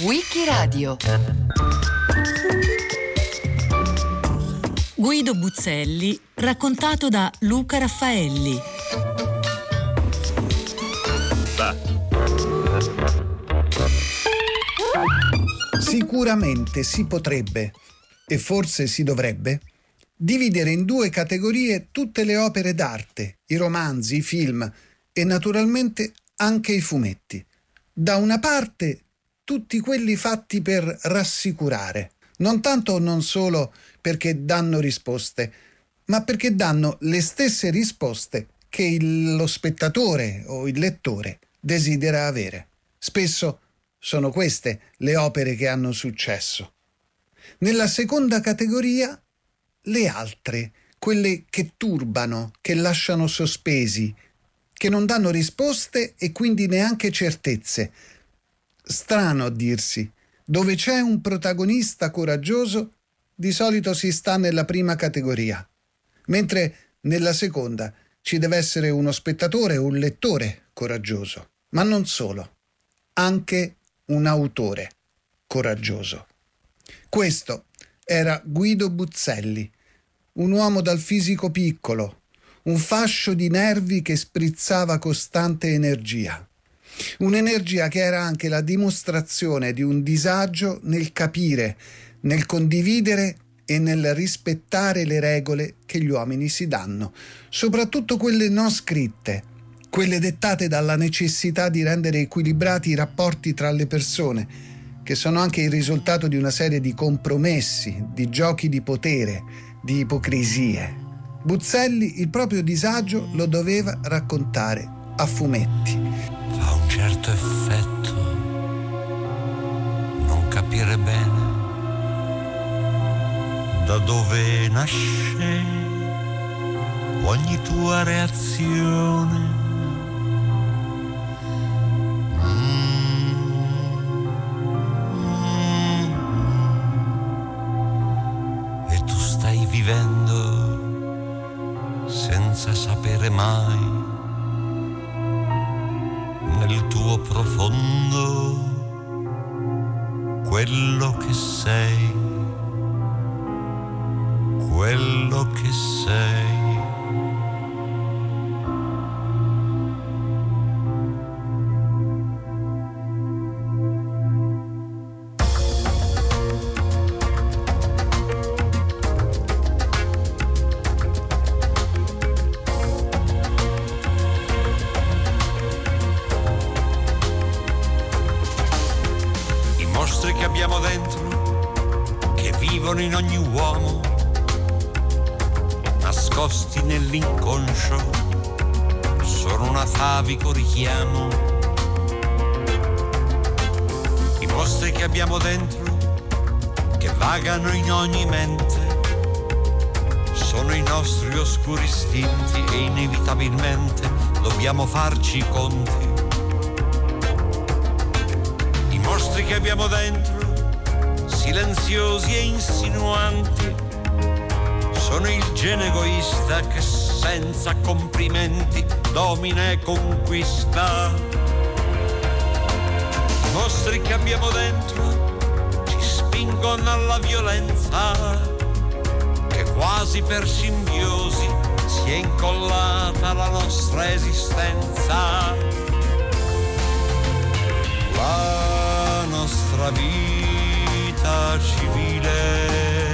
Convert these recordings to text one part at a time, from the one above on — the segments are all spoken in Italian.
Wikiradio Guido Buzzelli, raccontato da Luca Raffaelli. Sicuramente si potrebbe, e forse si dovrebbe, dividere in due categorie tutte le opere d'arte, i romanzi, i film e naturalmente anche i fumetti. Da una parte tutti quelli fatti per rassicurare, non tanto o non solo perché danno risposte, ma perché danno le stesse risposte che il, lo spettatore o il lettore desidera avere. Spesso sono queste le opere che hanno successo. Nella seconda categoria le altre, quelle che turbano, che lasciano sospesi, che non danno risposte e quindi neanche certezze. Strano a dirsi, dove c'è un protagonista coraggioso, di solito si sta nella prima categoria, mentre nella seconda ci deve essere uno spettatore o un lettore coraggioso, ma non solo, anche un autore coraggioso. Questo era Guido Buzzelli, un uomo dal fisico piccolo, un fascio di nervi che sprizzava costante energia. Un'energia che era anche la dimostrazione di un disagio nel capire, nel condividere e nel rispettare le regole che gli uomini si danno, soprattutto quelle non scritte, quelle dettate dalla necessità di rendere equilibrati i rapporti tra le persone, che sono anche il risultato di una serie di compromessi, di giochi di potere, di ipocrisie. Buzzelli il proprio disagio lo doveva raccontare a fumetti. Fa un certo effetto non capire bene da dove nasce ogni tua reazione farci i conti. I mostri che abbiamo dentro, silenziosi e insinuanti, sono il gene egoista che senza complimenti domina e conquista. I mostri che abbiamo dentro ci spingono alla violenza, che quasi per simbiosi si è incollata la nostra esistenza, la nostra vita civile,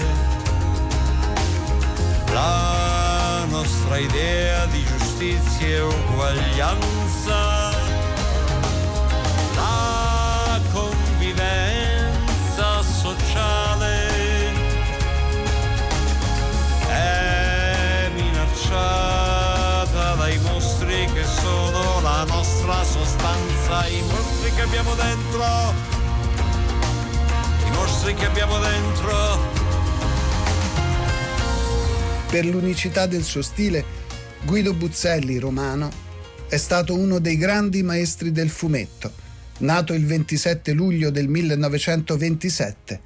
la nostra idea di giustizia e uguaglianza sostanza, i mostri che abbiamo dentro, i mostri che abbiamo dentro. Per l'unicità del suo stile, Guido Buzzelli, romano, è stato uno dei grandi maestri del fumetto, nato il 27 luglio del 1927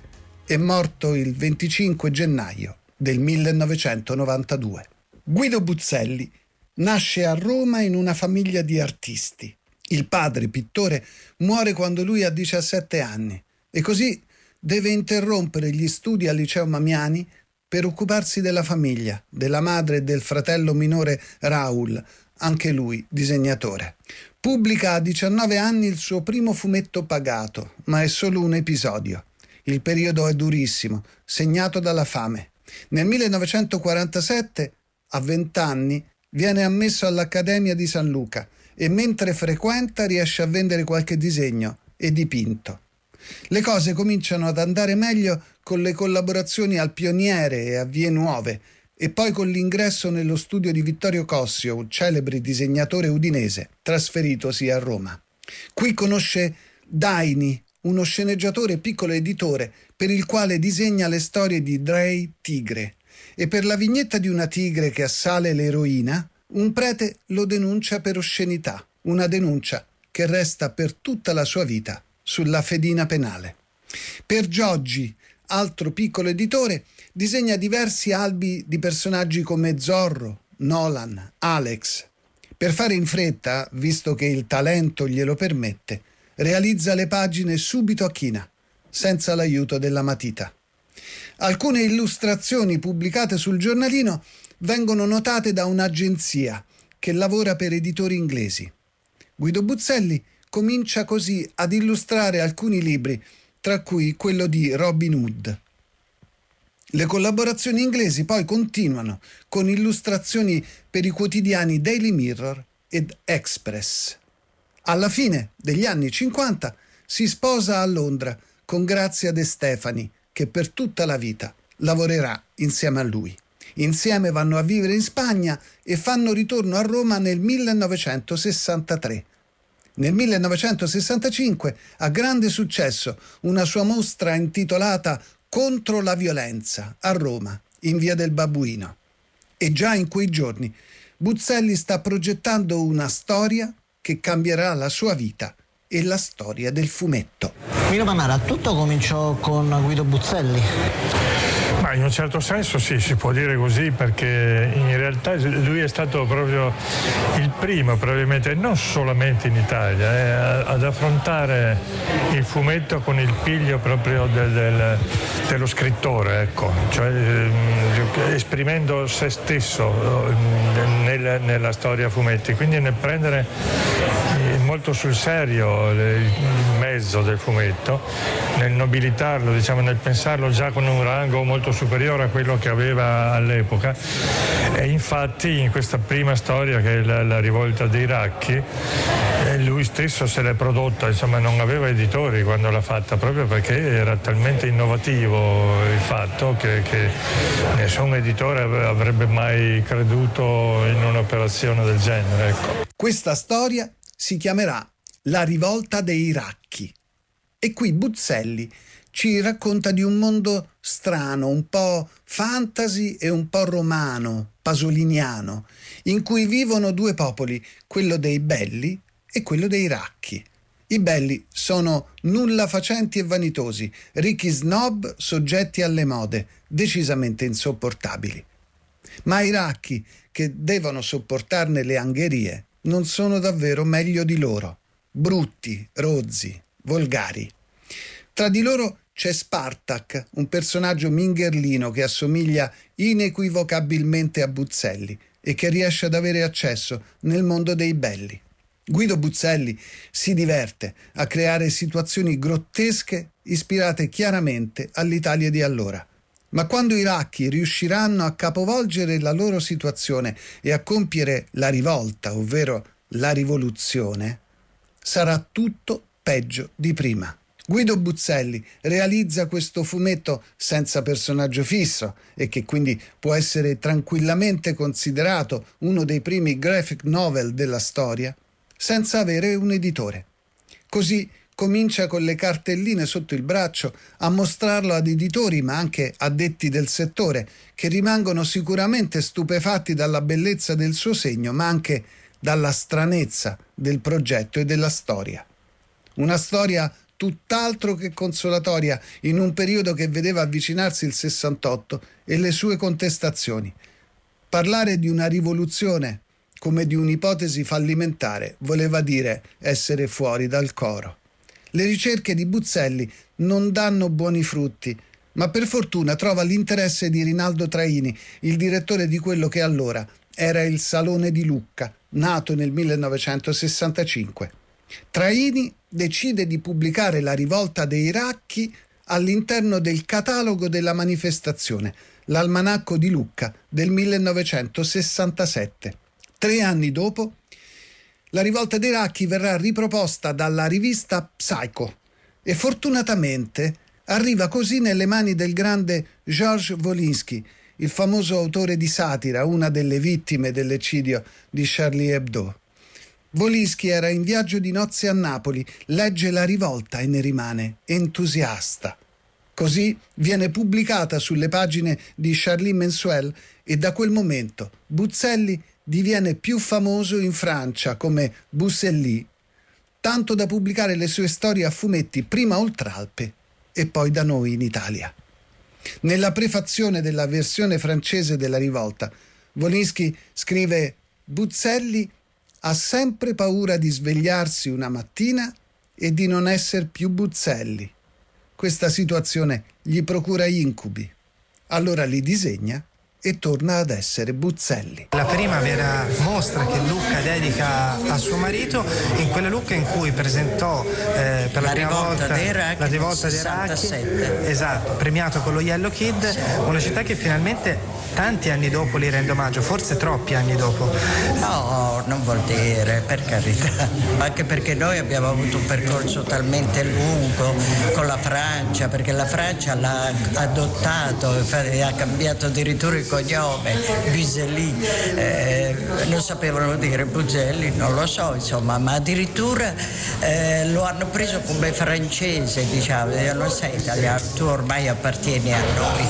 e morto il 25 gennaio del 1992. Guido Buzzelli nasce a Roma in una famiglia di artisti. Il padre, pittore, muore quando lui ha 17 anni e così deve interrompere gli studi al liceo Mamiani per occuparsi della famiglia, della madre e del fratello minore Raul, anche lui disegnatore. Pubblica a 19 anni il suo primo fumetto pagato, ma è solo un episodio. Il periodo è durissimo, segnato dalla fame. Nel 1947, a 20 anni, viene ammesso all'Accademia di San Luca e mentre frequenta riesce a vendere qualche disegno e dipinto. Le cose cominciano ad andare meglio con le collaborazioni al Pioniere e a Vie Nuove e poi con l'ingresso nello studio di Vittorio Cossio, un celebre disegnatore udinese, trasferitosi a Roma. Qui conosce Daini, uno sceneggiatore e piccolo editore per il quale disegna le storie di Drey Tigre e per la vignetta di una tigre che assale l'eroina un prete lo denuncia per oscenità, una denuncia che resta per tutta la sua vita sulla fedina penale. Per Gioggi, altro piccolo editore, disegna diversi albi di personaggi come Zorro, Nolan, Alex. Per fare in fretta, visto che il talento glielo permette, realizza le pagine subito a china, senza l'aiuto della matita. Alcune illustrazioni pubblicate sul giornalino vengono notate da un'agenzia che lavora per editori inglesi. Guido Buzzelli comincia così ad illustrare alcuni libri, tra cui quello di Robin Hood. Le collaborazioni inglesi poi continuano con illustrazioni per i quotidiani Daily Mirror ed Express. Alla fine degli anni 50 si sposa a Londra con Grazia De Stefani, che per tutta la vita lavorerà insieme a lui. Insieme vanno a vivere in Spagna e fanno ritorno a Roma nel 1963. Nel 1965 ha grande successo una sua mostra intitolata Contro la violenza a Roma, in via del Babuino. E già in quei giorni Buzzelli sta progettando una storia che cambierà la sua vita e la storia del fumetto. Mino Mamara, tutto cominciò con Guido Buzzelli. Ma in un certo senso sì, si può dire così perché in realtà lui è stato proprio il primo probabilmente, non solamente in Italia, eh, ad affrontare il fumetto con il piglio proprio del, del, dello scrittore, ecco. cioè, eh, esprimendo se stesso eh, nel, nella storia fumetti, quindi nel prendere molto sul serio il mezzo del fumetto, nel nobilitarlo, diciamo, nel pensarlo già con un rango molto superiore a quello che aveva all'epoca. E infatti in questa prima storia che è la, la rivolta dei Racchi, eh, lui stesso se l'è prodotta, insomma non aveva editori quando l'ha fatta, proprio perché era talmente innovativo il fatto che, che nessun editore avrebbe mai creduto in un'operazione del genere. Ecco. Questa storia si chiamerà La rivolta dei Racchi. E qui Buzzelli ci racconta di un mondo strano, un po' fantasy e un po' romano, pasoliniano, in cui vivono due popoli, quello dei belli e quello dei racchi. I belli sono nulla facenti e vanitosi, ricchi snob soggetti alle mode, decisamente insopportabili. Ma i racchi, che devono sopportarne le angherie, non sono davvero meglio di loro, brutti, rozzi, volgari. Tra di loro c'è Spartak, un personaggio mingherlino che assomiglia inequivocabilmente a Buzzelli e che riesce ad avere accesso nel mondo dei belli. Guido Buzzelli si diverte a creare situazioni grottesche ispirate chiaramente all'Italia di allora. Ma quando i racchi riusciranno a capovolgere la loro situazione e a compiere la rivolta, ovvero la rivoluzione, sarà tutto peggio di prima. Guido Buzzelli realizza questo fumetto senza personaggio fisso e che quindi può essere tranquillamente considerato uno dei primi graphic novel della storia, senza avere un editore. Così comincia con le cartelline sotto il braccio a mostrarlo ad editori ma anche addetti del settore che rimangono sicuramente stupefatti dalla bellezza del suo segno ma anche dalla stranezza del progetto e della storia. Una storia tutt'altro che consolatoria in un periodo che vedeva avvicinarsi il 68 e le sue contestazioni. Parlare di una rivoluzione come di un'ipotesi fallimentare voleva dire essere fuori dal coro. Le ricerche di Buzzelli non danno buoni frutti, ma per fortuna trova l'interesse di Rinaldo Traini, il direttore di quello che allora era il Salone di Lucca, nato nel 1965. Traini decide di pubblicare La rivolta dei Racchi all'interno del catalogo della manifestazione, l'Almanacco di Lucca del 1967. Tre anni dopo, la rivolta dei Racchi verrà riproposta dalla rivista Psycho e fortunatamente arriva così nelle mani del grande Georges Wolinski, il famoso autore di satira, una delle vittime dell'eccidio di Charlie Hebdo. Wolinski era in viaggio di nozze a Napoli, legge la rivolta e ne rimane entusiasta. Così viene pubblicata sulle pagine di Charlie Mensuel e da quel momento Buzzelli diviene più famoso in Francia come Busselli, tanto da pubblicare le sue storie a fumetti prima Oltralpe e poi da noi in Italia. Nella prefazione della versione francese della rivolta, Volinsky scrive Buzzelli ha sempre paura di svegliarsi una mattina e di non essere più Buzzelli. Questa situazione gli procura incubi. Allora li disegna e torna ad essere Buzzelli. La prima vera mostra che Lucca dedica a suo marito in quella Lucca in cui presentò eh, per la, la prima volta la rivolta dei Racchi, esatto, premiato con lo Yellow Kid, una città che finalmente tanti anni dopo li rende omaggio, forse troppi anni dopo. No, non vuol dire, per carità, anche perché noi abbiamo avuto un percorso talmente lungo con la Francia, perché la Francia l'ha adottato, ha cambiato addirittura il cognome, Biselli, eh, non sapevano dire Buzelli, non lo so, insomma, ma addirittura eh, lo hanno preso come francese, diciamo, non sei italiano, tu ormai appartieni a noi.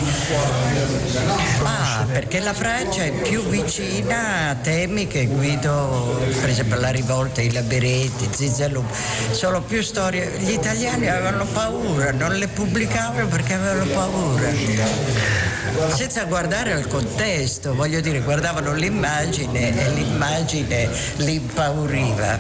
Ah, perché la Francia è più vicina a temi che Guido, per esempio la rivolta, i labirinti, Zizalum, sono più storie. Gli italiani avevano paura, non le pubblicavano perché avevano paura. Senza guardare al contesto, voglio dire, guardavano l'immagine e l'immagine li impauriva.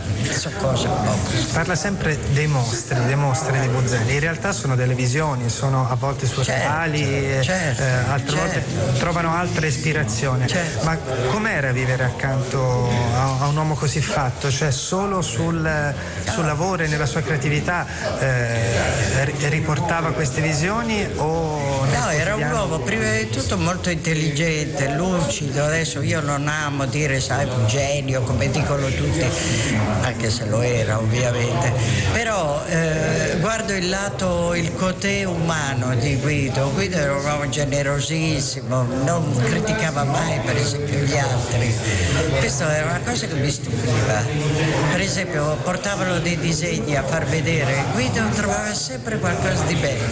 Cose un po'. Parla sempre dei mostri, dei mostri di Buzzelli. In realtà sono delle visioni, sono a volte surreali, certo, certo, eh, altre certo. volte trovano altra ispirazione. Certo. Ma com'era vivere accanto a, a, un uomo così fatto? Cioè solo sul, sul lavoro e nella sua creatività eh, riportava queste visioni o... No, era un uomo prima di tutto molto intelligente, lucido. Adesso io non amo dire, sai, un genio come dicono tutti, anche se lo era ovviamente. Però eh, guardo il lato, il cotè umano di Guido. Guido era un uomo generosissimo, non criticava mai per esempio gli altri. Questa era una cosa che mi stupiva. Per esempio portavano dei disegni a far vedere, Guido trovava sempre qualcosa di bello.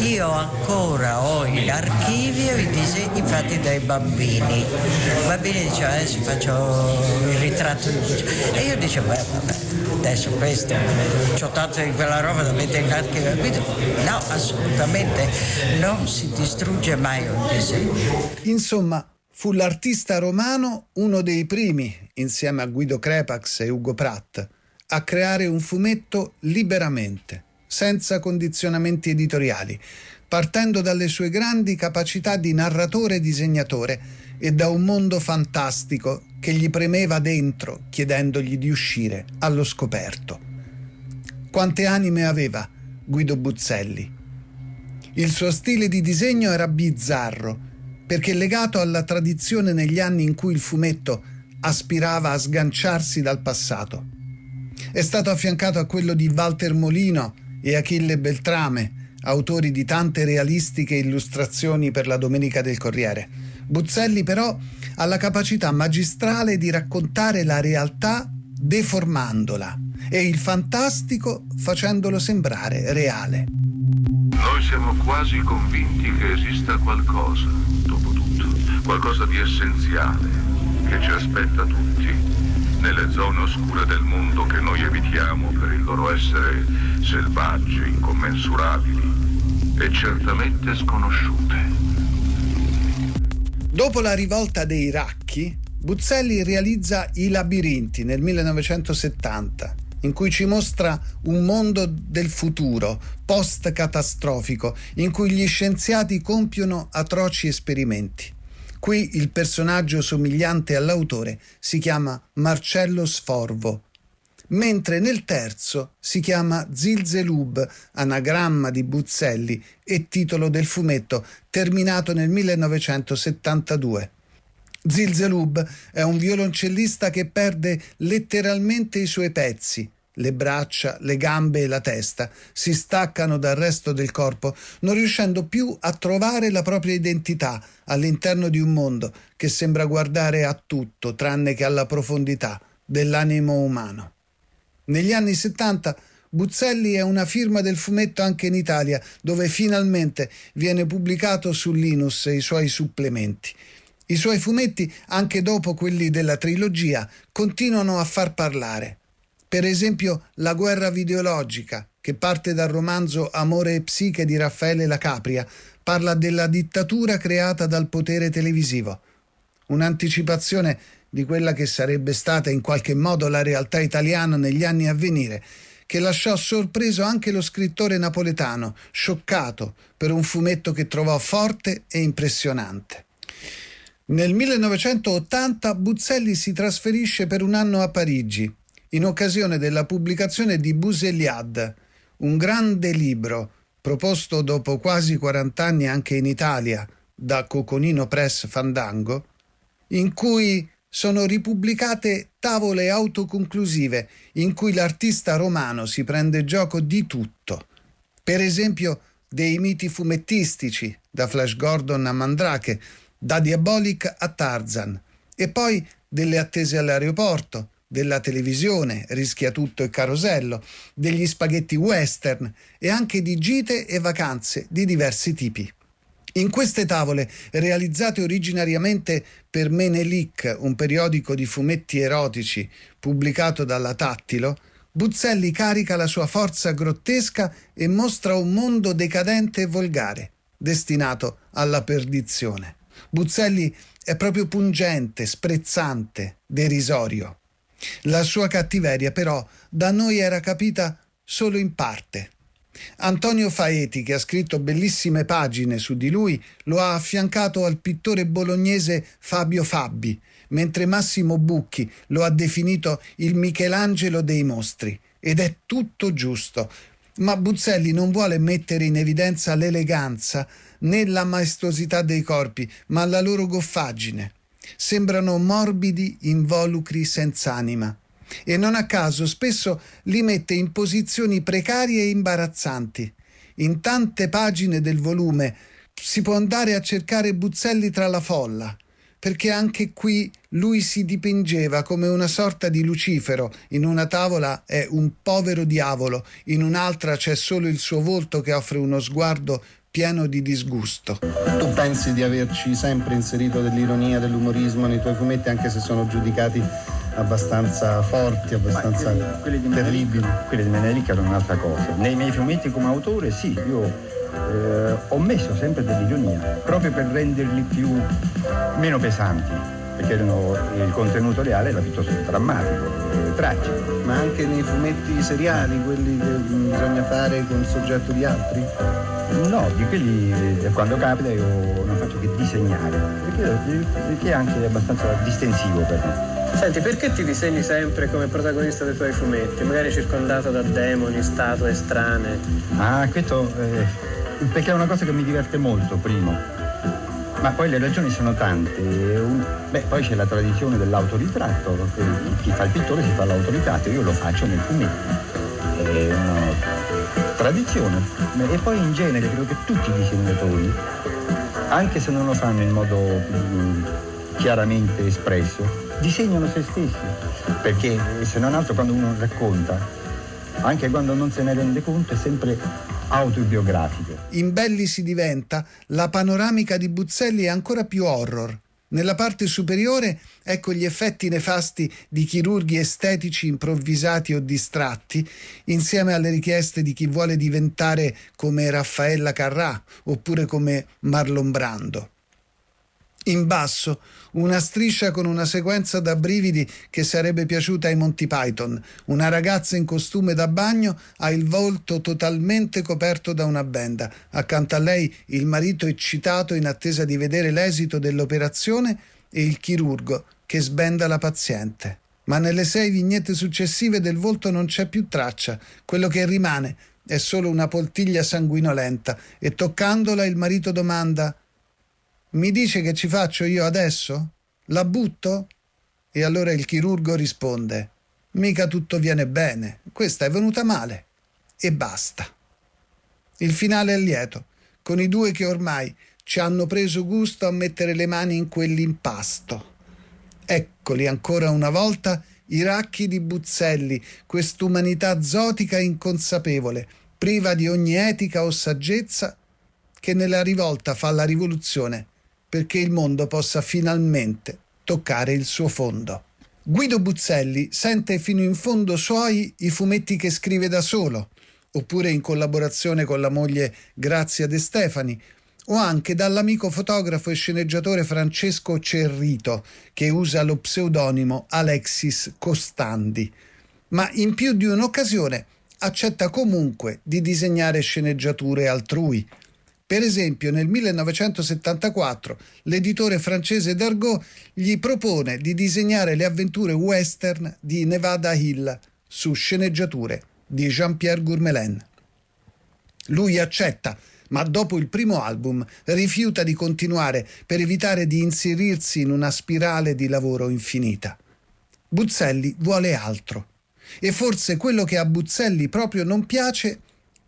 Io ancora ho in archivio i disegni fatti dai bambini. I bambini dicevano adesso faccio il ritratto di Guido. E io dicevo, beh vabbè, adesso questo, ho tanto di quella roba da mettere in archivio. No, assolutamente non si distrugge mai un disegno. Insomma, fu l'artista romano uno dei primi, insieme a Guido Crepax e Ugo Pratt, a creare un fumetto liberamente, senza condizionamenti editoriali, partendo dalle sue grandi capacità di narratore e disegnatore e da un mondo fantastico che gli premeva dentro chiedendogli di uscire allo scoperto. Quante anime aveva Guido Buzzelli? Il suo stile di disegno era bizzarro, perché legato alla tradizione negli anni in cui il fumetto aspirava a sganciarsi dal passato. È stato affiancato a quello di Walter Molino e Achille Beltrame, autori di tante realistiche illustrazioni per la Domenica del Corriere. Buzzelli però ha la capacità magistrale di raccontare la realtà deformandola e il fantastico facendolo sembrare reale. Noi siamo quasi convinti che esista qualcosa, dopo tutto, qualcosa di essenziale che ci aspetta tutti nelle zone oscure del mondo che noi evitiamo per il loro essere selvaggi, incommensurabili e certamente sconosciute. Dopo la rivolta dei Racchi, Buzzelli realizza I labirinti nel 1970, in cui ci mostra un mondo del futuro, post-catastrofico, in cui gli scienziati compiono atroci esperimenti. Qui il personaggio somigliante all'autore si chiama Marcello Sforvo, mentre nel terzo si chiama Zilzelub, anagramma di Buzzelli e titolo del fumetto, terminato nel 1972. Zilzelub è un violoncellista che perde letteralmente i suoi pezzi. Le braccia, le gambe e la testa si staccano dal resto del corpo, non riuscendo più a trovare la propria identità all'interno di un mondo che sembra guardare a tutto tranne che alla profondità dell'animo umano. Negli anni 70 Buzzelli è una firma del fumetto anche in Italia, dove finalmente viene pubblicato su Linus i suoi supplementi. I suoi fumetti, anche dopo quelli della trilogia, continuano a far parlare. Per esempio La guerra videologica, che parte dal romanzo Amore e psiche di Raffaele La Capria, parla della dittatura creata dal potere televisivo. Un'anticipazione di quella che sarebbe stata in qualche modo la realtà italiana negli anni a venire, che lasciò sorpreso anche lo scrittore napoletano, scioccato per un fumetto che trovò forte e impressionante. Nel 1980 Buzzelli si trasferisce per un anno a Parigi, in occasione della pubblicazione di Buseliad, un grande libro proposto dopo quasi 40 anni anche in Italia da Coconino Press Fandango, in cui sono ripubblicate tavole autoconclusive in cui l'artista romano si prende gioco di tutto. Per esempio dei miti fumettistici, da Flash Gordon a Mandrake, da Diabolic a Tarzan, e poi delle attese all'aeroporto, della televisione, rischia tutto e carosello, degli spaghetti western e anche di gite e vacanze di diversi tipi. In queste tavole, realizzate originariamente per Menelik, un periodico di fumetti erotici pubblicato dalla Tattilo, Buzzelli carica la sua forza grottesca e mostra un mondo decadente e volgare, destinato alla perdizione. Buzzelli è proprio pungente, sprezzante, derisorio. La sua cattiveria però da noi era capita solo in parte. Antonio Faeti, che ha scritto bellissime pagine su di lui, lo ha affiancato al pittore bolognese Fabio Fabbi, mentre Massimo Bucchi lo ha definito il Michelangelo dei mostri. Ed è tutto giusto. Ma Buzzelli non vuole mettere in evidenza l'eleganza né la maestosità dei corpi, ma la loro goffaggine. Sembrano morbidi involucri senza anima e non a caso spesso li mette in posizioni precarie e imbarazzanti. In tante pagine del volume si può andare a cercare Buzzelli tra la folla, perché anche qui lui si dipingeva come una sorta di Lucifero, in una tavola è un povero diavolo, in un'altra c'è solo il suo volto che offre uno sguardo pieno di disgusto. Tu pensi di averci sempre inserito dell'ironia, dell'umorismo nei tuoi fumetti, anche se sono giudicati abbastanza forti, abbastanza quelli, quelli di terribili. quelli di Menelik erano un'altra cosa. Nei miei fumetti come autore sì, io eh, ho messo sempre dell'ironia, proprio per renderli più meno pesanti, perché erano, il contenuto reale era piuttosto drammatico, e tragico. Ma anche nei fumetti seriali, quelli che bisogna fare con il soggetto di altri? No, di quelli eh, quando capita io non faccio che disegnare, perché, perché è anche abbastanza distensivo per me. Senti, perché ti disegni sempre come protagonista dei tuoi fumetti? Magari circondato da demoni, statue strane. Ah, questo eh, perché è una cosa che mi diverte molto, primo. Ma poi le ragioni sono tante. Beh, poi c'è la tradizione dell'autoritratto. Chi fa il pittore si fa l'autoritratto, io lo faccio nel fumetto. È una tradizione. E poi in genere credo che tutti i disegnatori, anche se non lo fanno in modo mm, chiaramente espresso, disegnano se stessi, perché se non altro quando uno racconta, anche quando non se ne rende conto, è sempre autobiografico. In Belli si diventa, la panoramica di Buzzelli è ancora più horror. Nella parte superiore ecco gli effetti nefasti di chirurghi estetici improvvisati o distratti, insieme alle richieste di chi vuole diventare come Raffaella Carrà oppure come Marlon Brando. In basso, una striscia con una sequenza da brividi che sarebbe piaciuta ai Monty Python. Una ragazza in costume da bagno ha il volto totalmente coperto da una benda. Accanto a lei il marito eccitato in attesa di vedere l'esito dell'operazione e il chirurgo che sbenda la paziente. Ma nelle sei vignette successive del volto non c'è più traccia. Quello che rimane è solo una poltiglia sanguinolenta e toccandola il marito domanda mi dice che ci faccio io adesso? La butto? E allora il chirurgo risponde: Mica tutto viene bene, questa è venuta male. E basta. Il finale è lieto, con i due che ormai ci hanno preso gusto a mettere le mani in quell'impasto. Eccoli ancora una volta i racchi di Buzzelli, quest'umanità zotica e inconsapevole, priva di ogni etica o saggezza, che nella rivolta fa la rivoluzione perché il mondo possa finalmente toccare il suo fondo. Guido Buzzelli sente fino in fondo suoi i fumetti che scrive da solo, oppure in collaborazione con la moglie Grazia De Stefani, o anche dall'amico fotografo e sceneggiatore Francesco Cerrito, che usa lo pseudonimo Alexis Costandi. Ma in più di un'occasione accetta comunque di disegnare sceneggiature altrui, per esempio, nel 1974 l'editore francese Dargaud gli propone di disegnare le avventure western di Nevada Hill su sceneggiature di Jean-Pierre Gourmelin. Lui accetta, ma dopo il primo album rifiuta di continuare per evitare di inserirsi in una spirale di lavoro infinita. Buzzelli vuole altro. E forse quello che a Buzzelli proprio non piace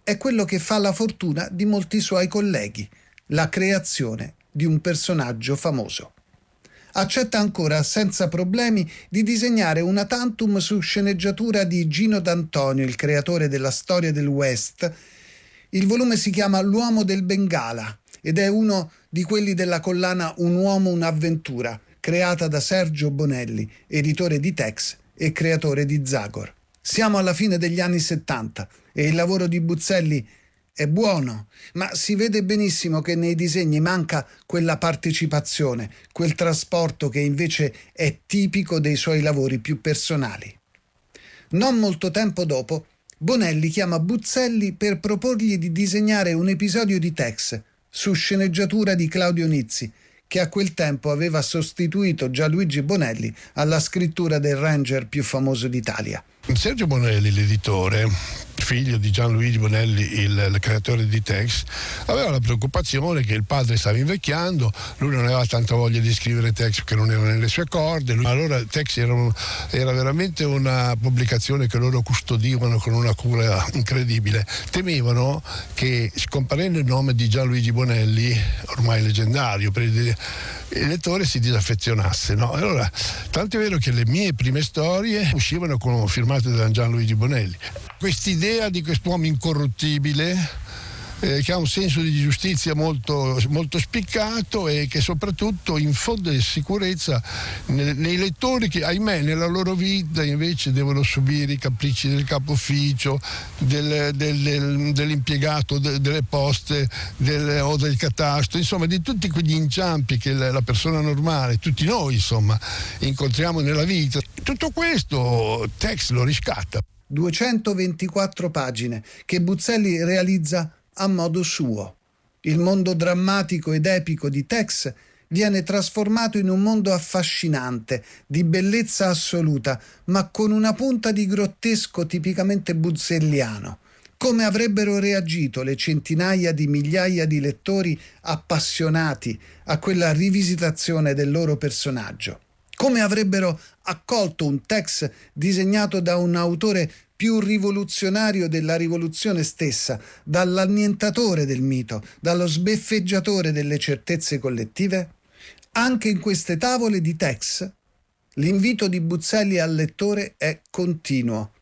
è quello che fa la fortuna di molti suoi colleghi, la creazione di un personaggio famoso. Accetta ancora senza problemi di disegnare una tantum su sceneggiatura di Gino D'Antonio, il creatore della storia del West. Il volume si chiama L'uomo del Bengala ed è uno di quelli della collana Un uomo, un'avventura, creata da Sergio Bonelli, editore di Tex e creatore di Zagor. Siamo alla fine degli anni 70 e il lavoro di Buzzelli è buono, ma si vede benissimo che nei disegni manca quella partecipazione, quel trasporto che invece è tipico dei suoi lavori più personali. Non molto tempo dopo, Bonelli chiama Buzzelli per proporgli di disegnare un episodio di Tex su sceneggiatura di Claudio Nizzi, che a quel tempo aveva sostituito Gianluigi Bonelli alla scrittura del Ranger più famoso d'Italia. Sergio Bonelli, l'editore, figlio di Gianluigi Bonelli, il, il, creatore di Tex, aveva la preoccupazione che il padre stava invecchiando, lui non aveva tanta voglia di scrivere Tex perché non era nelle sue corde, lui, allora Tex era, era, veramente una pubblicazione che loro custodivano con una cura incredibile. Temevano che scomparendo il nome di Gianluigi Bonelli, ormai leggendario, per il, il lettore si disaffezionasse. No? Allora, tanto è vero che le mie prime storie uscivano con, firmate da Gianluigi Bonelli. Quest'idea di quest'uomo incorruttibile eh, che ha un senso di giustizia molto, molto, spiccato e che soprattutto infonde sicurezza nei, nei lettori che ahimè nella loro vita invece devono subire i capricci del capo ufficio, del, del, del, dell'impiegato de, delle poste o del catasto, insomma di tutti quegli inciampi che la, la persona normale, tutti noi insomma, incontriamo nella vita. Tutto questo Tex lo riscatta. 224 pagine che Buzzelli realizza a modo suo. Il mondo drammatico ed epico di Tex viene trasformato in un mondo affascinante, di bellezza assoluta, ma con una punta di grottesco tipicamente buzzelliano. Come avrebbero reagito le centinaia di migliaia di lettori appassionati a quella rivisitazione del loro personaggio? Come avrebbero accolto un Tex disegnato da un autore più rivoluzionario della rivoluzione stessa, dall'annientatore del mito, dallo sbeffeggiatore delle certezze collettive? Anche in queste tavole di Tex l'invito di Buzzelli al lettore è continuo,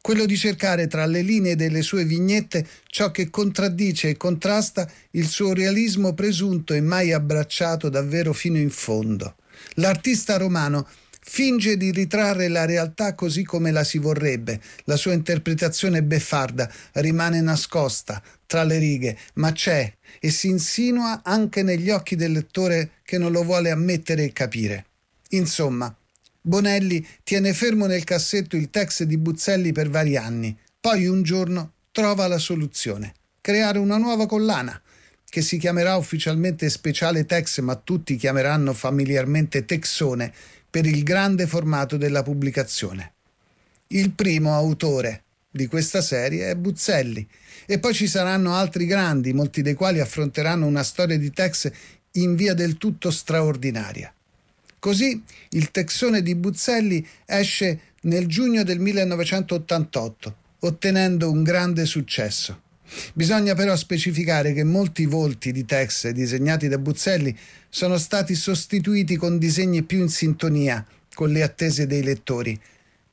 quello di cercare tra le linee delle sue vignette ciò che contraddice e contrasta il suo realismo presunto e mai abbracciato davvero fino in fondo. L'artista romano finge di ritrarre la realtà così come la si vorrebbe. La sua interpretazione beffarda rimane nascosta tra le righe, ma c'è e si insinua anche negli occhi del lettore che non lo vuole ammettere e capire. Insomma, Bonelli tiene fermo nel cassetto il text di Buzzelli per vari anni, poi un giorno trova la soluzione, creare una nuova collana che si chiamerà ufficialmente Speciale Tex, ma tutti chiameranno familiarmente Texone per il grande formato della pubblicazione. Il primo autore di questa serie è Buzzelli e poi ci saranno altri grandi, molti dei quali affronteranno una storia di Tex in via del tutto straordinaria. Così il Texone di Buzzelli esce nel giugno del 1988, ottenendo un grande successo. Bisogna però specificare che molti volti di Tex disegnati da Buzzelli sono stati sostituiti con disegni più in sintonia con le attese dei lettori,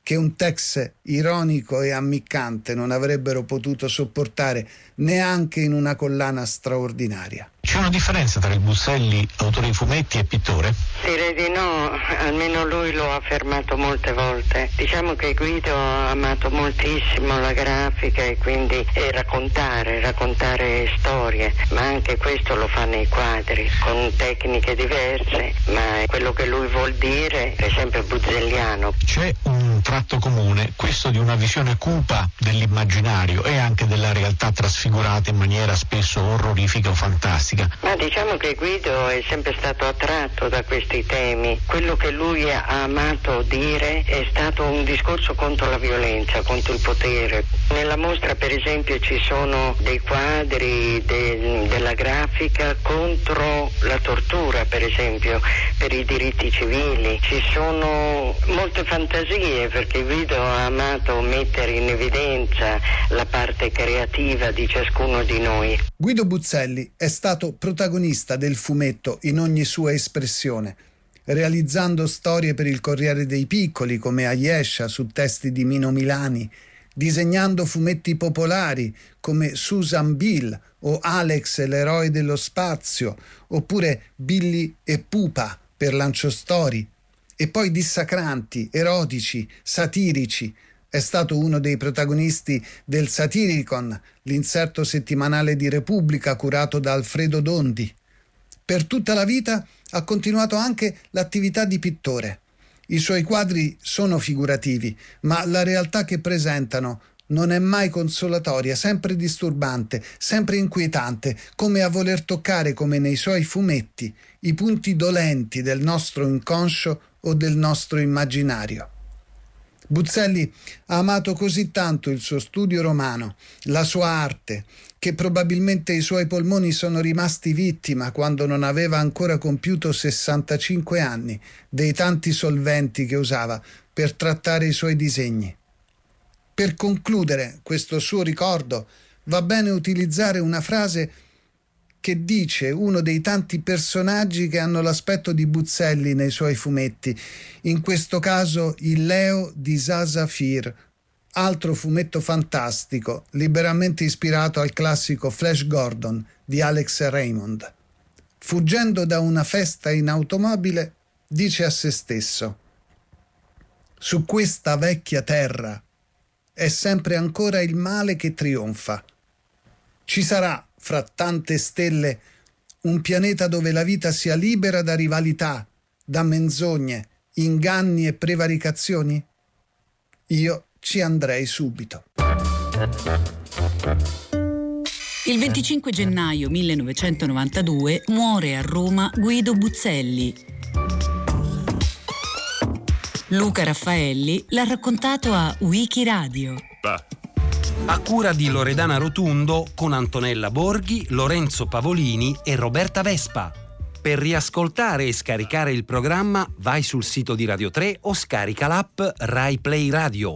che un Tex ironico e ammiccante non avrebbero potuto sopportare neanche in una collana straordinaria. C'è una differenza tra il Busselli, autore di fumetti, e pittore? Direi di no, almeno lui lo ha affermato molte volte. Diciamo che Guido ha amato moltissimo la grafica e quindi e raccontare, raccontare storie, ma anche questo lo fa nei quadri, con tecniche diverse, ma quello che lui vuol dire è sempre buzzelliano. C'è un tratto comune, questo di una visione cupa dell'immaginario e anche della realtà trasfigurata in maniera spesso orrorifica o fantastica politica. Ma diciamo che Guido è sempre stato attratto da questi temi. Quello che lui ha amato dire è stato un discorso contro la violenza, contro il potere. Nella mostra per esempio ci sono dei quadri de, della grafica contro la tortura, per esempio, per i diritti civili. Ci sono molte fantasie perché Guido ha amato mettere in evidenza la parte creativa di ciascuno di noi. Guido Buzzelli è stato stato protagonista del fumetto in ogni sua espressione, realizzando storie per il Corriere dei Piccoli come Ayesha su testi di Mino Milani, disegnando fumetti popolari come Susan Bill o Alex l'eroe dello spazio, oppure Billy e Pupa per Lancio Story, e poi dissacranti, erotici, satirici, è stato uno dei protagonisti del Satiricon, l'inserto settimanale di Repubblica curato da Alfredo Dondi. Per tutta la vita ha continuato anche l'attività di pittore. I suoi quadri sono figurativi, ma la realtà che presentano non è mai consolatoria, sempre disturbante, sempre inquietante, come a voler toccare, come nei suoi fumetti, i punti dolenti del nostro inconscio o del nostro immaginario. Buzzelli ha amato così tanto il suo studio romano, la sua arte, che probabilmente i suoi polmoni sono rimasti vittima quando non aveva ancora compiuto 65 anni dei tanti solventi che usava per trattare i suoi disegni. Per concludere questo suo ricordo va bene utilizzare una frase che dice uno dei tanti personaggi che hanno l'aspetto di Buzzelli nei suoi fumetti, in questo caso il Leo di Zaza Fir, altro fumetto fantastico, liberamente ispirato al classico Flash Gordon di Alex Raymond. Fuggendo da una festa in automobile, dice a se stesso Su questa vecchia terra è sempre ancora il male che trionfa. Ci sarà fra tante stelle, un pianeta dove la vita sia libera da rivalità, da menzogne, inganni e prevaricazioni? Io ci andrei subito. Il 25 gennaio 1992 muore a Roma Guido Buzzelli. Luca Raffaelli l'ha raccontato a Wikiradio. Bah a cura di Loredana Rotundo con Antonella Borghi, Lorenzo Pavolini e Roberta Vespa. Per riascoltare e scaricare il programma vai sul sito di Radio 3 o scarica l'app Rai Play Radio.